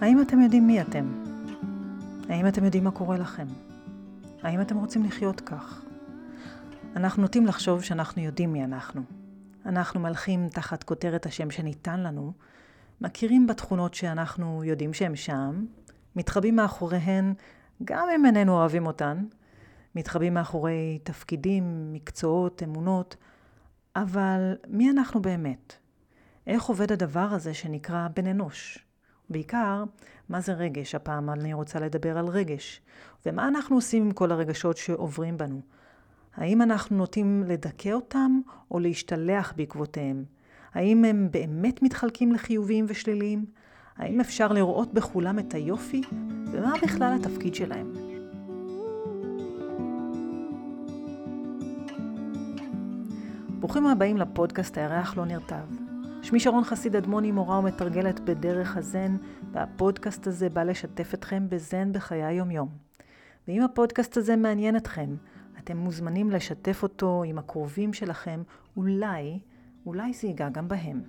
האם אתם יודעים מי אתם? האם אתם יודעים מה קורה לכם? האם אתם רוצים לחיות כך? אנחנו נוטים לחשוב שאנחנו יודעים מי אנחנו. אנחנו מלכים תחת כותרת השם שניתן לנו, מכירים בתכונות שאנחנו יודעים שהן שם, מתחבאים מאחוריהן גם אם איננו אוהבים אותן, מתחבאים מאחורי תפקידים, מקצועות, אמונות, אבל מי אנחנו באמת? איך עובד הדבר הזה שנקרא בן אנוש? בעיקר, מה זה רגש? הפעם אני רוצה לדבר על רגש. ומה אנחנו עושים עם כל הרגשות שעוברים בנו? האם אנחנו נוטים לדכא אותם או להשתלח בעקבותיהם? האם הם באמת מתחלקים לחיוביים ושליליים? האם אפשר לראות בכולם את היופי? ומה בכלל התפקיד שלהם? ברוכים הבאים לפודקאסט הירח לא נרטב. שמי שרון חסיד אדמוני, מורה ומתרגלת בדרך הזן, והפודקאסט הזה בא לשתף אתכם בזן בחיי היומיום. ואם הפודקאסט הזה מעניין אתכם, אתם מוזמנים לשתף אותו עם הקרובים שלכם, אולי, אולי זה ייגע גם בהם.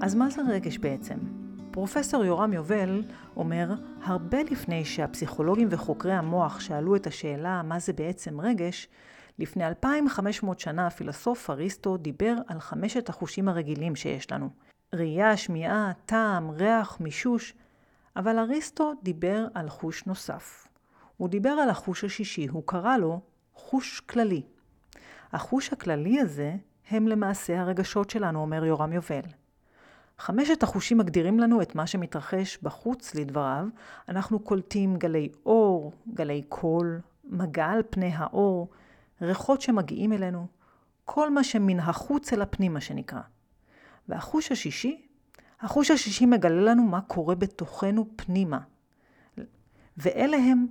אז מה זה רגש בעצם? פרופסור יורם יובל אומר, הרבה לפני שהפסיכולוגים וחוקרי המוח שאלו את השאלה מה זה בעצם רגש, לפני 2500 שנה הפילוסוף אריסטו דיבר על חמשת החושים הרגילים שיש לנו. ראייה, שמיעה, טעם, ריח, מישוש, אבל אריסטו דיבר על חוש נוסף. הוא דיבר על החוש השישי, הוא קרא לו חוש כללי. החוש הכללי הזה הם למעשה הרגשות שלנו, אומר יורם יובל. חמשת החושים מגדירים לנו את מה שמתרחש בחוץ לדבריו. אנחנו קולטים גלי אור, גלי קול, מגע על פני האור, ריחות שמגיעים אלינו, כל מה שמן החוץ אל הפנים, מה שנקרא. והחוש השישי, החוש השישי מגלה לנו מה קורה בתוכנו פנימה. ואלה הם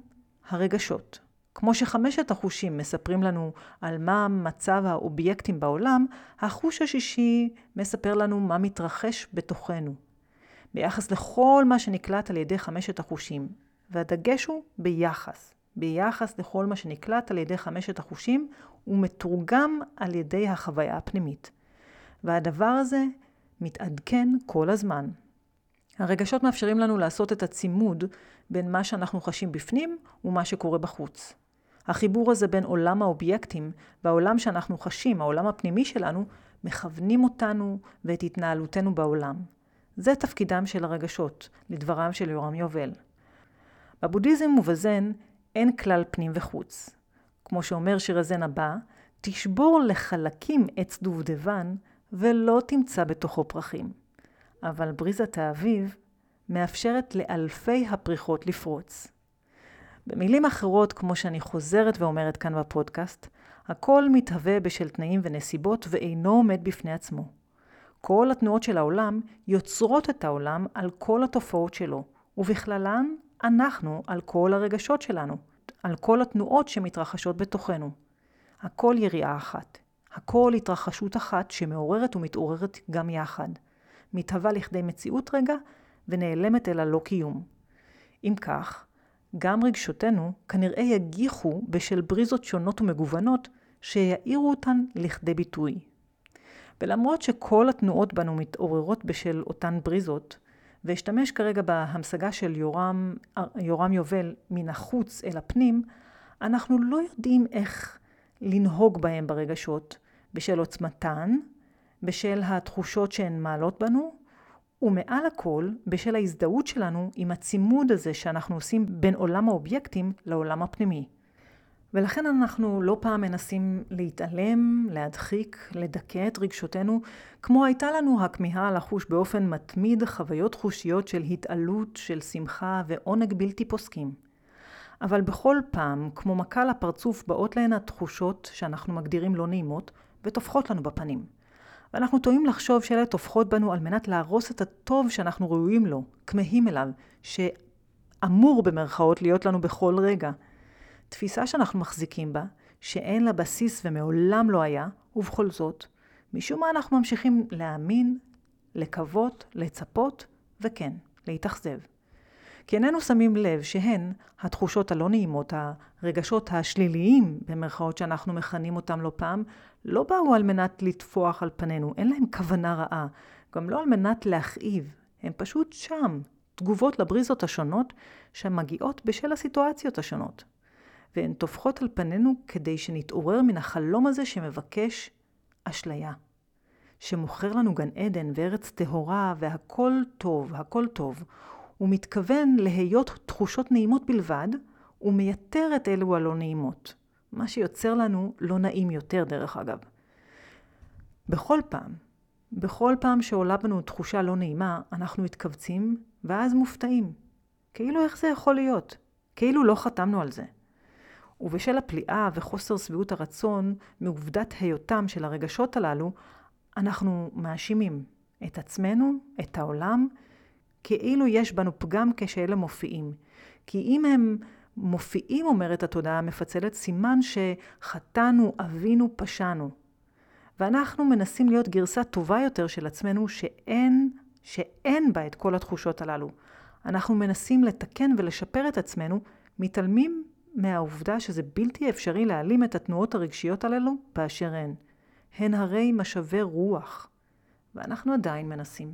הרגשות. כמו שחמשת החושים מספרים לנו על מה מצב האובייקטים בעולם, החוש השישי מספר לנו מה מתרחש בתוכנו. ביחס לכל מה שנקלט על ידי חמשת החושים. והדגש הוא ביחס. ביחס לכל מה שנקלט על ידי חמשת החושים, הוא מתורגם על ידי החוויה הפנימית. והדבר הזה מתעדכן כל הזמן. הרגשות מאפשרים לנו לעשות את הצימוד בין מה שאנחנו חשים בפנים ומה שקורה בחוץ. החיבור הזה בין עולם האובייקטים והעולם שאנחנו חשים, העולם הפנימי שלנו, מכוונים אותנו ואת התנהלותנו בעולם. זה תפקידם של הרגשות, לדברם של יורם יובל. בבודהיזם ובזן אין כלל פנים וחוץ. כמו שאומר שיר הזן הבא, תשבור לחלקים עץ דובדבן ולא תמצא בתוכו פרחים. אבל בריזת האביב מאפשרת לאלפי הפריחות לפרוץ. במילים אחרות, כמו שאני חוזרת ואומרת כאן בפודקאסט, הכל מתהווה בשל תנאים ונסיבות ואינו עומד בפני עצמו. כל התנועות של העולם יוצרות את העולם על כל התופעות שלו, ובכללן אנחנו על כל הרגשות שלנו, על כל התנועות שמתרחשות בתוכנו. הכל יריעה אחת. הכל התרחשות אחת שמעוררת ומתעוררת גם יחד. מתהווה לכדי מציאות רגע ונעלמת אל הלא קיום. אם כך, גם רגשותינו כנראה יגיחו בשל בריזות שונות ומגוונות שיעירו אותן לכדי ביטוי. ולמרות שכל התנועות בנו מתעוררות בשל אותן בריזות, ואשתמש כרגע בהמשגה של יורם, יורם יובל מן החוץ אל הפנים, אנחנו לא יודעים איך לנהוג בהם ברגשות, בשל עוצמתן, בשל התחושות שהן מעלות בנו, ומעל הכל, בשל ההזדהות שלנו עם הצימוד הזה שאנחנו עושים בין עולם האובייקטים לעולם הפנימי. ולכן אנחנו לא פעם מנסים להתעלם, להדחיק, לדכא את רגשותינו, כמו הייתה לנו הכמיהה לחוש באופן מתמיד חוויות חושיות של התעלות, של שמחה ועונג בלתי פוסקים. אבל בכל פעם, כמו מכה לפרצוף, באות להן התחושות שאנחנו מגדירים לא נעימות, וטופחות לנו בפנים. ואנחנו טועים לחשוב שאלה טופחות בנו על מנת להרוס את הטוב שאנחנו ראויים לו, כמהים אליו, שאמור במרכאות להיות לנו בכל רגע. תפיסה שאנחנו מחזיקים בה, שאין לה בסיס ומעולם לא היה, ובכל זאת, משום מה אנחנו ממשיכים להאמין, לקוות, לצפות, וכן, להתאכזב. כי איננו שמים לב שהן, התחושות הלא נעימות, הרגשות השליליים, במרכאות שאנחנו מכנים אותם לא פעם, לא באו על מנת לטפוח על פנינו, אין להם כוונה רעה, גם לא על מנת להכאיב, הם פשוט שם, תגובות לבריזות השונות שמגיעות בשל הסיטואציות השונות. והן טופחות על פנינו כדי שנתעורר מן החלום הזה שמבקש אשליה. שמוכר לנו גן עדן וארץ טהורה והכל טוב, הכל טוב. הוא מתכוון להיות תחושות נעימות בלבד, ומייתר את אלו הלא נעימות. מה שיוצר לנו לא נעים יותר, דרך אגב. בכל פעם, בכל פעם שעולה בנו תחושה לא נעימה, אנחנו מתכווצים, ואז מופתעים. כאילו איך זה יכול להיות? כאילו לא חתמנו על זה. ובשל הפליאה וחוסר שביעות הרצון מעובדת היותם של הרגשות הללו, אנחנו מאשימים את עצמנו, את העולם, כאילו יש בנו פגם כשאלה מופיעים. כי אם הם מופיעים, אומרת התודעה המפצלת, סימן שחטאנו, אבינו, פשענו. ואנחנו מנסים להיות גרסה טובה יותר של עצמנו, שאין, שאין בה את כל התחושות הללו. אנחנו מנסים לתקן ולשפר את עצמנו, מתעלמים מהעובדה שזה בלתי אפשרי להעלים את התנועות הרגשיות הללו באשר הן. הן הרי משאבי רוח, ואנחנו עדיין מנסים.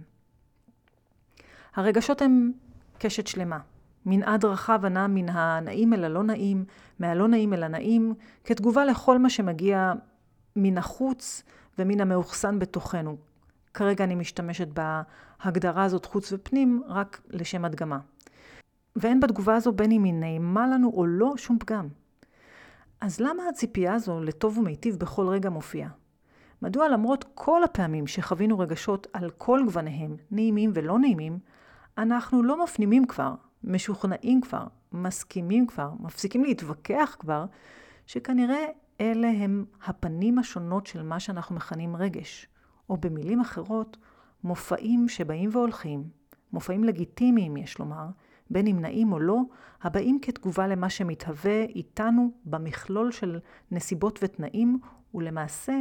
הרגשות הם קשת שלמה. מנעד רחב הנע מן הנעים אל הלא נעים, מהלא נעים אל הנעים, כתגובה לכל מה שמגיע מן החוץ ומן המאוחסן בתוכנו. כרגע אני משתמשת בהגדרה הזאת חוץ ופנים רק לשם הדגמה. ואין בתגובה הזו בין אם היא נעימה לנו או לא שום פגם. אז למה הציפייה הזו לטוב ומיטיב בכל רגע מופיעה? מדוע למרות כל הפעמים שחווינו רגשות על כל גווניהם, נעימים ולא נעימים, אנחנו לא מפנימים כבר, משוכנעים כבר, מסכימים כבר, מפסיקים להתווכח כבר, שכנראה אלה הם הפנים השונות של מה שאנחנו מכנים רגש, או במילים אחרות, מופעים שבאים והולכים, מופעים לגיטימיים יש לומר, בין אם נעים או לא, הבאים כתגובה למה שמתהווה איתנו במכלול של נסיבות ותנאים, ולמעשה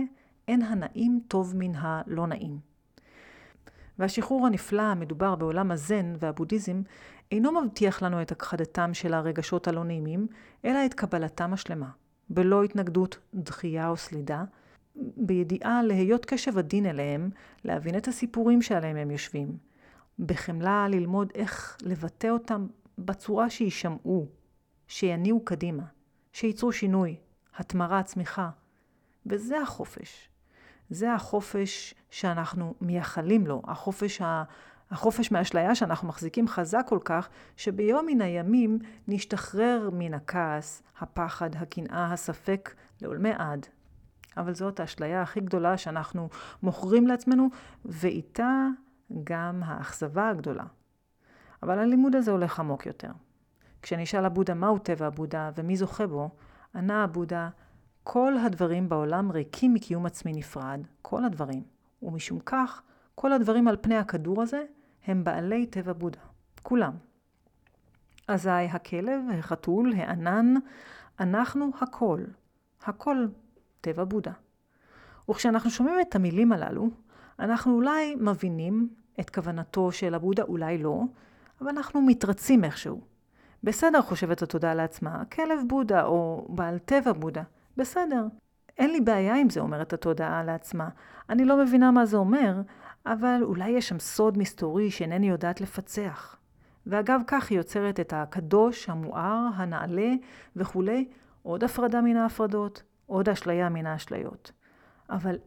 אין הנעים טוב מן הלא נעים. והשחרור הנפלא המדובר בעולם הזן והבודהיזם אינו מבטיח לנו את הכחדתם של הרגשות הלא נעימים, אלא את קבלתם השלמה, בלא התנגדות, דחייה או סלידה, בידיעה להיות קשב עדין אליהם, להבין את הסיפורים שעליהם הם יושבים, בחמלה ללמוד איך לבטא אותם בצורה שישמעו, שיניעו קדימה, שייצרו שינוי, התמרה, צמיחה. וזה החופש. זה החופש שאנחנו מייחלים לו, החופש, ה... החופש מהאשליה שאנחנו מחזיקים חזק כל כך, שביום מן הימים נשתחרר מן הכעס, הפחד, הקנאה, הספק, לעולמי עד. אבל זאת האשליה הכי גדולה שאנחנו מוכרים לעצמנו, ואיתה גם האכזבה הגדולה. אבל הלימוד הזה הולך עמוק יותר. כשנשאל הבודה מהו טבע הבודה ומי זוכה בו, ענה הבודה, כל הדברים בעולם ריקים מקיום עצמי נפרד, כל הדברים. ומשום כך, כל הדברים על פני הכדור הזה הם בעלי טבע בודה. כולם. אזי הכלב, החתול, הענן, אנחנו הכל. הכל טבע בודה. וכשאנחנו שומעים את המילים הללו, אנחנו אולי מבינים את כוונתו של הבודה, אולי לא, אבל אנחנו מתרצים איכשהו. בסדר, חושבת התודעה לעצמה, כלב בודה או בעל טבע בודה. בסדר. אין לי בעיה עם זה, אומרת התודעה לעצמה. אני לא מבינה מה זה אומר, אבל אולי יש שם סוד מסתורי שאינני יודעת לפצח. ואגב כך היא יוצרת את הקדוש, המואר, הנעלה וכולי, עוד הפרדה מן ההפרדות, עוד אשליה מן האשליות. אבל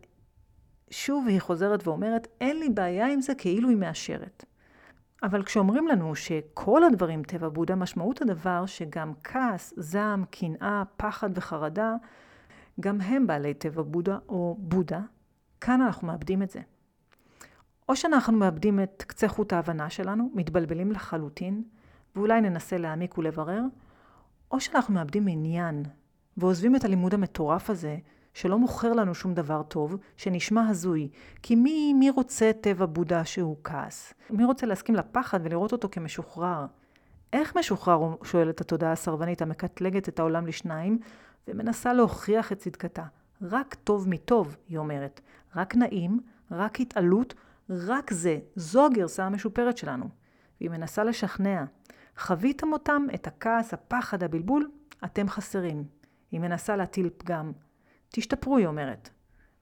שוב היא חוזרת ואומרת, אין לי בעיה עם זה כאילו היא מאשרת. אבל כשאומרים לנו שכל הדברים טבע בודה, משמעות הדבר שגם כעס, זעם, קנאה, פחד וחרדה, גם הם בעלי טבע בודה או בודה, כאן אנחנו מאבדים את זה. או שאנחנו מאבדים את קצה חוט ההבנה שלנו, מתבלבלים לחלוטין, ואולי ננסה להעמיק ולברר, או שאנחנו מאבדים עניין, ועוזבים את הלימוד המטורף הזה, שלא מוכר לנו שום דבר טוב, שנשמע הזוי. כי מי, מי רוצה טבע בודה שהוא כעס? מי רוצה להסכים לפחד ולראות אותו כמשוחרר? איך משוחרר, שואלת התודעה הסרבנית המקטלגת את העולם לשניים, ומנסה להוכיח את צדקתה. רק טוב מטוב, היא אומרת. רק נעים, רק התעלות, רק זה. זו הגרסה המשופרת שלנו. והיא מנסה לשכנע. חוויתם אותם, את הכעס, הפחד, הבלבול, אתם חסרים. היא מנסה להטיל פגם. תשתפרו, היא אומרת.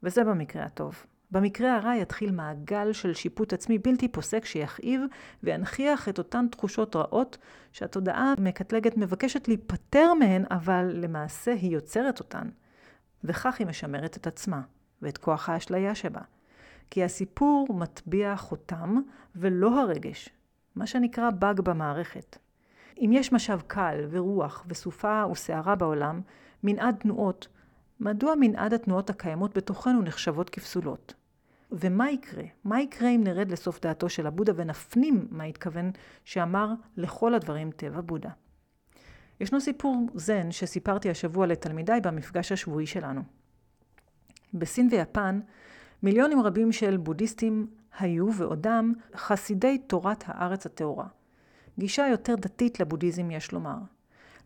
וזה במקרה הטוב. במקרה הרע יתחיל מעגל של שיפוט עצמי בלתי פוסק שיכאיב וינכיח את אותן תחושות רעות שהתודעה מקטלגת מבקשת להיפטר מהן, אבל למעשה היא יוצרת אותן. וכך היא משמרת את עצמה ואת כוח האשליה שבה. כי הסיפור מטביע חותם ולא הרגש, מה שנקרא באג במערכת. אם יש משאב קל ורוח וסופה וסערה בעולם, מנעד תנועות, מדוע מנעד התנועות הקיימות בתוכנו נחשבות כפסולות? ומה יקרה? מה יקרה אם נרד לסוף דעתו של הבודה ונפנים מה התכוון שאמר לכל הדברים טבע בודה? ישנו סיפור זן שסיפרתי השבוע לתלמידיי במפגש השבועי שלנו. בסין ויפן, מיליונים רבים של בודהיסטים היו ועודם חסידי תורת הארץ הטהורה. גישה יותר דתית לבודהיזם יש לומר.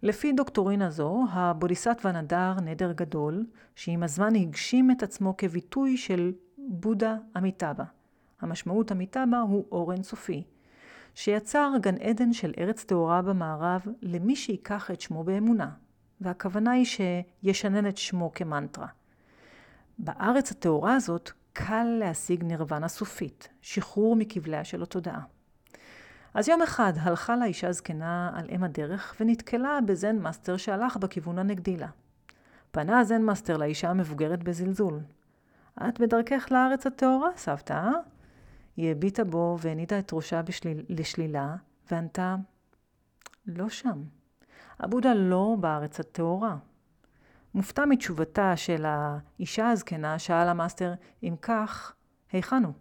לפי דוקטורינה זו, הבודיסטווה נדר נדר גדול, שעם הזמן הגשים את עצמו כביטוי של בודה אמיתבה. המשמעות אמיתבה הוא אור אינסופי, שיצר גן עדן של ארץ טהורה במערב למי שיקח את שמו באמונה, והכוונה היא שישנן את שמו כמנטרה. בארץ הטהורה הזאת קל להשיג נירוונה סופית, שחרור מכבליה של התודעה. אז יום אחד הלכה לה אישה זקנה על אם הדרך ונתקלה בזן master שהלך בכיוון הנגדי לה. פנה הזן master לאישה המבוגרת בזלזול. את בדרכך לארץ הטהורה, סבתא, אה? היא הביטה בו והנידה את ראשה בשליל, לשלילה, וענתה, לא שם. הבודהה לא בארץ הטהורה. מופתע מתשובתה של האישה הזקנה, שאל המאסטר, אם כך, היכן הוא?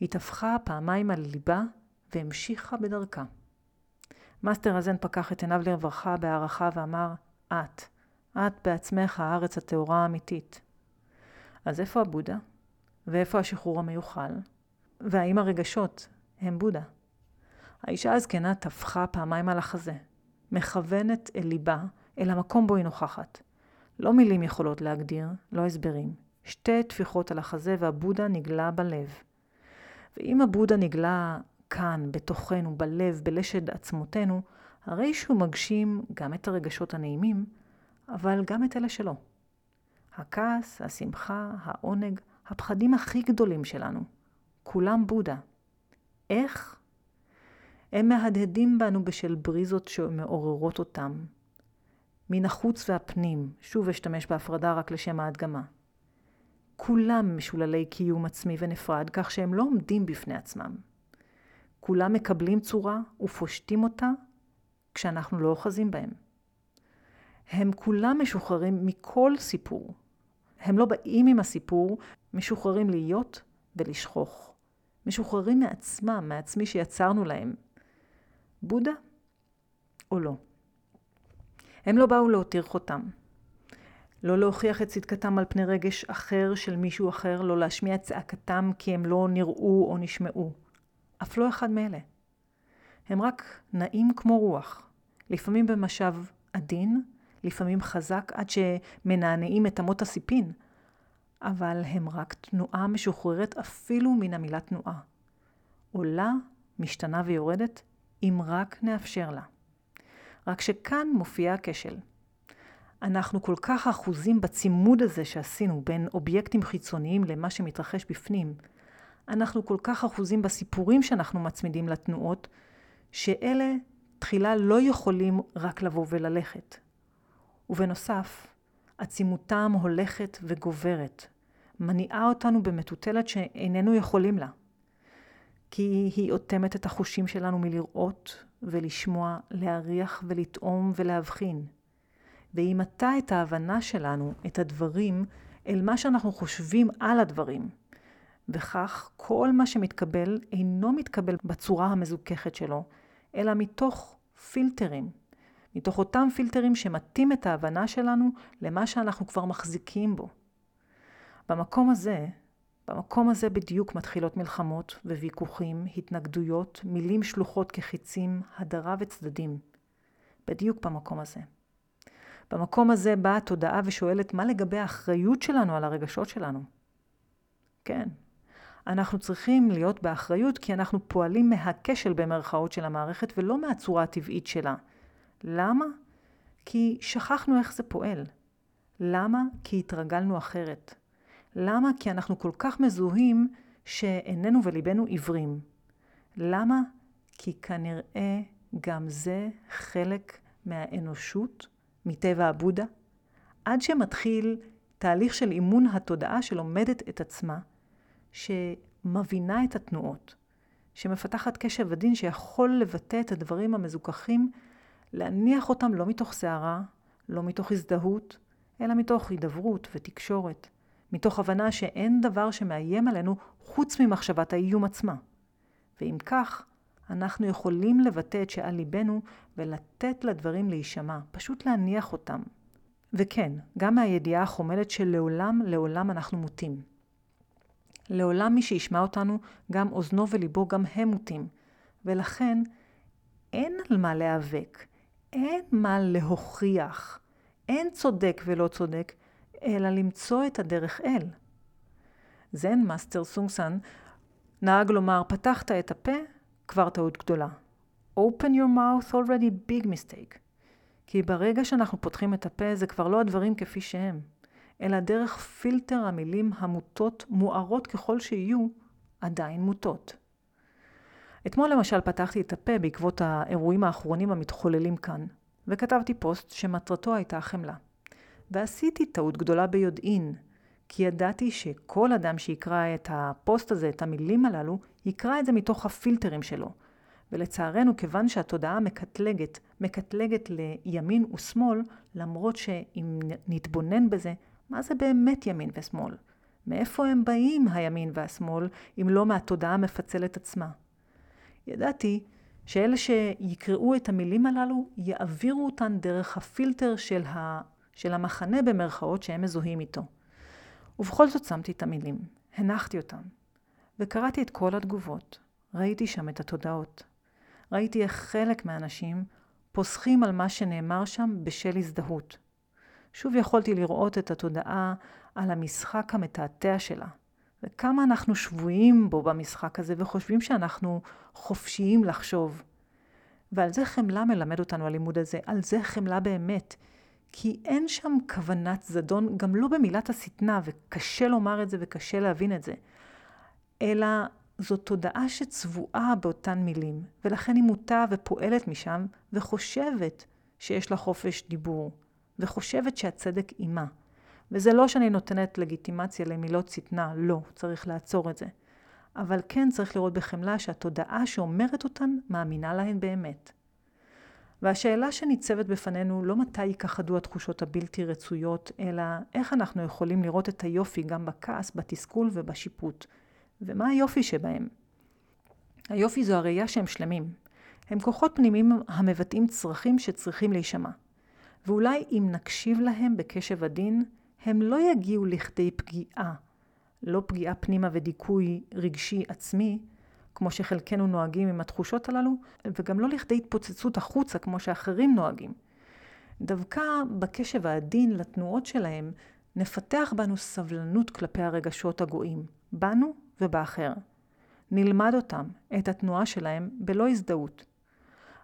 היא טפחה פעמיים על ליבה והמשיכה בדרכה. מאסטר הזן פקח את עיניו לרווחה בהערכה ואמר, את, את בעצמך הארץ הטהורה האמיתית. אז איפה הבודה? ואיפה השחרור המיוחל? והאם הרגשות הם בודה? האישה הזקנה טפחה פעמיים על החזה, מכוונת אל ליבה, אל המקום בו היא נוכחת. לא מילים יכולות להגדיר, לא הסברים. שתי טפיחות על החזה והבודה נגלה בלב. ואם הבודה נגלה כאן, בתוכנו, בלב, בלשד עצמותינו, הרי שהוא מגשים גם את הרגשות הנעימים, אבל גם את אלה שלא. הכעס, השמחה, העונג, הפחדים הכי גדולים שלנו. כולם בודה. איך? הם מהדהדים בנו בשל בריזות שמעוררות אותם. מן החוץ והפנים, שוב אשתמש בהפרדה רק לשם ההדגמה. כולם משוללי קיום עצמי ונפרד, כך שהם לא עומדים בפני עצמם. כולם מקבלים צורה ופושטים אותה כשאנחנו לא אוחזים בהם. הם כולם משוחררים מכל סיפור. הם לא באים עם הסיפור, משוחררים להיות ולשכוח. משוחררים מעצמם, מעצמי שיצרנו להם. בודה או לא? הם לא באו להותיר חותם. לא להוכיח את צדקתם על פני רגש אחר של מישהו אחר, לא להשמיע את צעקתם כי הם לא נראו או נשמעו. אף לא אחד מאלה. הם רק נעים כמו רוח, לפעמים במשב עדין, לפעמים חזק עד שמנענעים את אמות הסיפין, אבל הם רק תנועה משוחררת אפילו מן המילה תנועה. עולה, משתנה ויורדת, אם רק נאפשר לה. רק שכאן מופיע הכשל. אנחנו כל כך אחוזים בצימוד הזה שעשינו בין אובייקטים חיצוניים למה שמתרחש בפנים, אנחנו כל כך אחוזים בסיפורים שאנחנו מצמידים לתנועות, שאלה תחילה לא יכולים רק לבוא וללכת. ובנוסף, עצימותם הולכת וגוברת, מניעה אותנו במטוטלת שאיננו יכולים לה. כי היא אוטמת את החושים שלנו מלראות ולשמוע, להריח ולטעום ולהבחין. והיא מטה את ההבנה שלנו, את הדברים, אל מה שאנחנו חושבים על הדברים. וכך כל מה שמתקבל אינו מתקבל בצורה המזוככת שלו, אלא מתוך פילטרים. מתוך אותם פילטרים שמטים את ההבנה שלנו למה שאנחנו כבר מחזיקים בו. במקום הזה, במקום הזה בדיוק מתחילות מלחמות וויכוחים, התנגדויות, מילים שלוחות כחיצים, הדרה וצדדים. בדיוק במקום הזה. במקום הזה באה התודעה ושואלת מה לגבי האחריות שלנו על הרגשות שלנו. כן, אנחנו צריכים להיות באחריות כי אנחנו פועלים מהכשל במרכאות של המערכת ולא מהצורה הטבעית שלה. למה? כי שכחנו איך זה פועל. למה? כי התרגלנו אחרת. למה? כי אנחנו כל כך מזוהים שעינינו וליבנו עיוורים. למה? כי כנראה גם זה חלק מהאנושות, מטבע הבודה, עד שמתחיל תהליך של אימון התודעה שלומדת את עצמה, שמבינה את התנועות, שמפתחת קשב עדין שיכול לבטא את הדברים המזוכחים, להניח אותם לא מתוך סערה, לא מתוך הזדהות, אלא מתוך הידברות ותקשורת, מתוך הבנה שאין דבר שמאיים עלינו חוץ ממחשבת האיום עצמה. ואם כך, אנחנו יכולים לבטא את שעל ליבנו ולתת לדברים להישמע, פשוט להניח אותם. וכן, גם מהידיעה החומלת שלעולם לעולם אנחנו מוטים. לעולם מי שישמע אותנו, גם אוזנו וליבו, גם הם מוטים. ולכן, אין על מה להיאבק, אין מה להוכיח, אין צודק ולא צודק, אלא למצוא את הדרך אל. זן מאסטר סונג סאן נהג לומר, פתחת את הפה, כבר טעות גדולה. Open your mouth already big mistake. כי ברגע שאנחנו פותחים את הפה זה כבר לא הדברים כפי שהם, אלא דרך פילטר המילים המוטות, מוארות ככל שיהיו, עדיין מוטות. אתמול למשל פתחתי את הפה בעקבות האירועים האחרונים המתחוללים כאן, וכתבתי פוסט שמטרתו הייתה חמלה. ועשיתי טעות גדולה ביודעין, כי ידעתי שכל אדם שיקרא את הפוסט הזה, את המילים הללו, יקרא את זה מתוך הפילטרים שלו. ולצערנו, כיוון שהתודעה מקטלגת, מקטלגת לימין ושמאל, למרות שאם נתבונן בזה, מה זה באמת ימין ושמאל? מאיפה הם באים, הימין והשמאל, אם לא מהתודעה המפצלת עצמה? ידעתי שאלה שיקראו את המילים הללו, יעבירו אותן דרך הפילטר של. של המחנה במרכאות שהם מזוהים איתו. ובכל זאת שמתי את המילים, הנחתי אותם, וקראתי את כל התגובות. ראיתי שם את התודעות. ראיתי איך חלק מהאנשים פוסחים על מה שנאמר שם בשל הזדהות. שוב יכולתי לראות את התודעה על המשחק המתעתע שלה, וכמה אנחנו שבויים בו במשחק הזה וחושבים שאנחנו חופשיים לחשוב. ועל זה חמלה מלמד אותנו הלימוד הזה, על זה חמלה באמת. כי אין שם כוונת זדון, גם לא במילת השטנה, וקשה לומר את זה וקשה להבין את זה, אלא זו תודעה שצבועה באותן מילים, ולכן היא מוטה ופועלת משם, וחושבת שיש לה חופש דיבור, וחושבת שהצדק עימה. וזה לא שאני נותנת לגיטימציה למילות שטנה, לא, צריך לעצור את זה. אבל כן צריך לראות בחמלה שהתודעה שאומרת אותן מאמינה להן באמת. והשאלה שניצבת בפנינו לא מתי ייכחדו התחושות הבלתי רצויות, אלא איך אנחנו יכולים לראות את היופי גם בכעס, בתסכול ובשיפוט. ומה היופי שבהם? היופי זו הראייה שהם שלמים. הם כוחות פנימיים המבטאים צרכים שצריכים להישמע. ואולי אם נקשיב להם בקשב עדין, הם לא יגיעו לכדי פגיעה. לא פגיעה פנימה ודיכוי רגשי עצמי, כמו שחלקנו נוהגים עם התחושות הללו, וגם לא לכדי התפוצצות החוצה כמו שאחרים נוהגים. דווקא בקשב העדין לתנועות שלהם, נפתח בנו סבלנות כלפי הרגשות הגואים, בנו ובאחר. נלמד אותם, את התנועה שלהם, בלא הזדהות.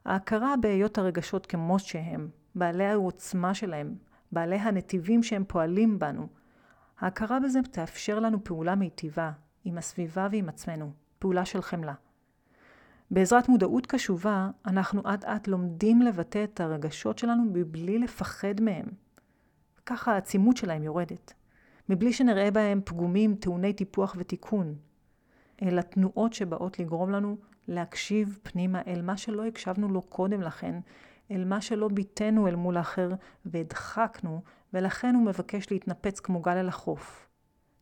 ההכרה בהיות הרגשות כמו שהם, בעלי העוצמה שלהם, בעלי הנתיבים שהם פועלים בנו, ההכרה בזה תאפשר לנו פעולה מיטיבה עם הסביבה ועם עצמנו. פעולה של חמלה. בעזרת מודעות קשובה, אנחנו אט אט לומדים לבטא את הרגשות שלנו מבלי לפחד מהם. ככה העצימות שלהם יורדת. מבלי שנראה בהם פגומים, טעוני טיפוח ותיקון, אלא תנועות שבאות לגרום לנו להקשיב פנימה אל מה שלא הקשבנו לו קודם לכן, אל מה שלא ביטאנו אל מול האחר והדחקנו, ולכן הוא מבקש להתנפץ כמו גל אל החוף.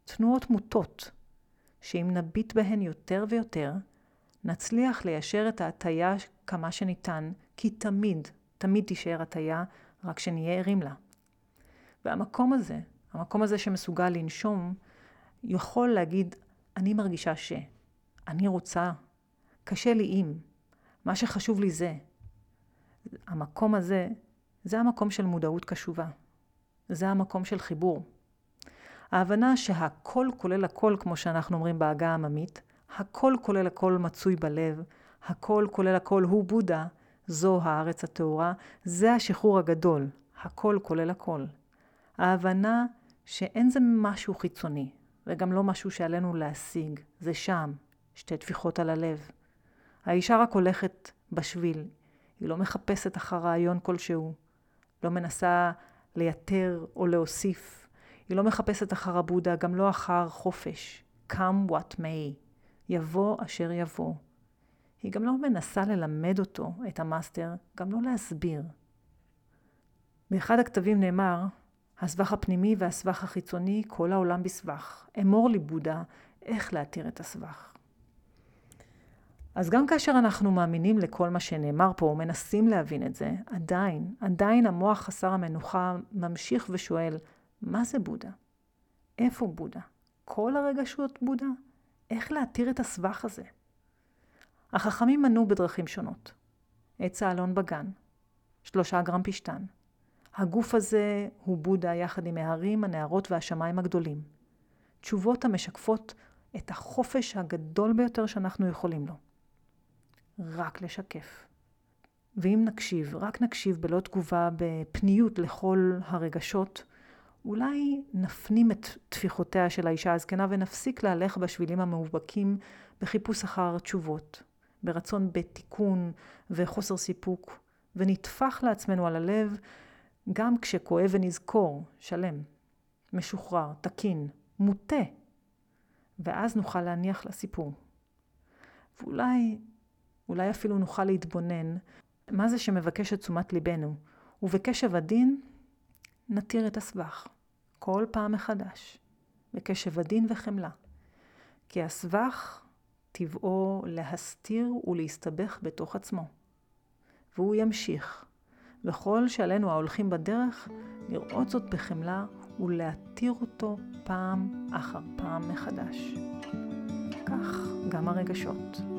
תנועות מוטות, שאם נביט בהן יותר ויותר, נצליח ליישר את ההטייה כמה שניתן, כי תמיד, תמיד תישאר הטייה, רק שנהיה ערים לה. והמקום הזה, המקום הזה שמסוגל לנשום, יכול להגיד, אני מרגישה ש, אני רוצה, קשה לי אם, מה שחשוב לי זה. המקום הזה, זה המקום של מודעות קשובה. זה המקום של חיבור. ההבנה שהכל כולל הכל, כמו שאנחנו אומרים בעגה העממית, הכל כולל הכל מצוי בלב, הכל כולל הכל הוא בודה, זו הארץ הטהורה, זה השחרור הגדול, הכל כולל הכל. ההבנה שאין זה משהו חיצוני, וגם לא משהו שעלינו להשיג, זה שם, שתי טפיחות על הלב. האישה רק הולכת בשביל, היא לא מחפשת אחר רעיון כלשהו, לא מנסה לייתר או להוסיף, היא לא מחפשת אחר הבודה, גם לא אחר חופש. come what may, יבוא אשר יבוא. היא גם לא מנסה ללמד אותו, את המאסטר, גם לא להסביר. באחד הכתבים נאמר, הסבך הפנימי והסבך החיצוני, כל העולם בסבך. אמור לי בודה, איך להתיר את הסבך. אז גם כאשר אנחנו מאמינים לכל מה שנאמר פה, או מנסים להבין את זה, עדיין, עדיין המוח חסר המנוחה ממשיך ושואל, מה זה בודה? איפה בודה? כל הרגשות בודה? איך להתיר את הסבך הזה? החכמים מנו בדרכים שונות. עץ האלון בגן, שלושה גרם פשטן. הגוף הזה הוא בודה יחד עם ההרים, הנהרות והשמיים הגדולים. תשובות המשקפות את החופש הגדול ביותר שאנחנו יכולים לו. רק לשקף. ואם נקשיב, רק נקשיב בלא תגובה, בפניות לכל הרגשות, אולי נפנים את טפיחותיה של האישה הזקנה ונפסיק להלך בשבילים המאובקים בחיפוש אחר תשובות, ברצון בתיקון וחוסר סיפוק, ונטפח לעצמנו על הלב גם כשכואב ונזכור, שלם, משוחרר, תקין, מוטה, ואז נוכל להניח לסיפור. ואולי, אולי אפילו נוכל להתבונן מה זה שמבקש את תשומת ליבנו, ובקשב עדין נתיר את הסבך, כל פעם מחדש, בקשב עדין וחמלה. כי הסבך טבעו להסתיר ולהסתבך בתוך עצמו, והוא ימשיך. וכל שעלינו ההולכים בדרך, לראות זאת בחמלה ולהתיר אותו פעם אחר פעם מחדש. כך גם הרגשות.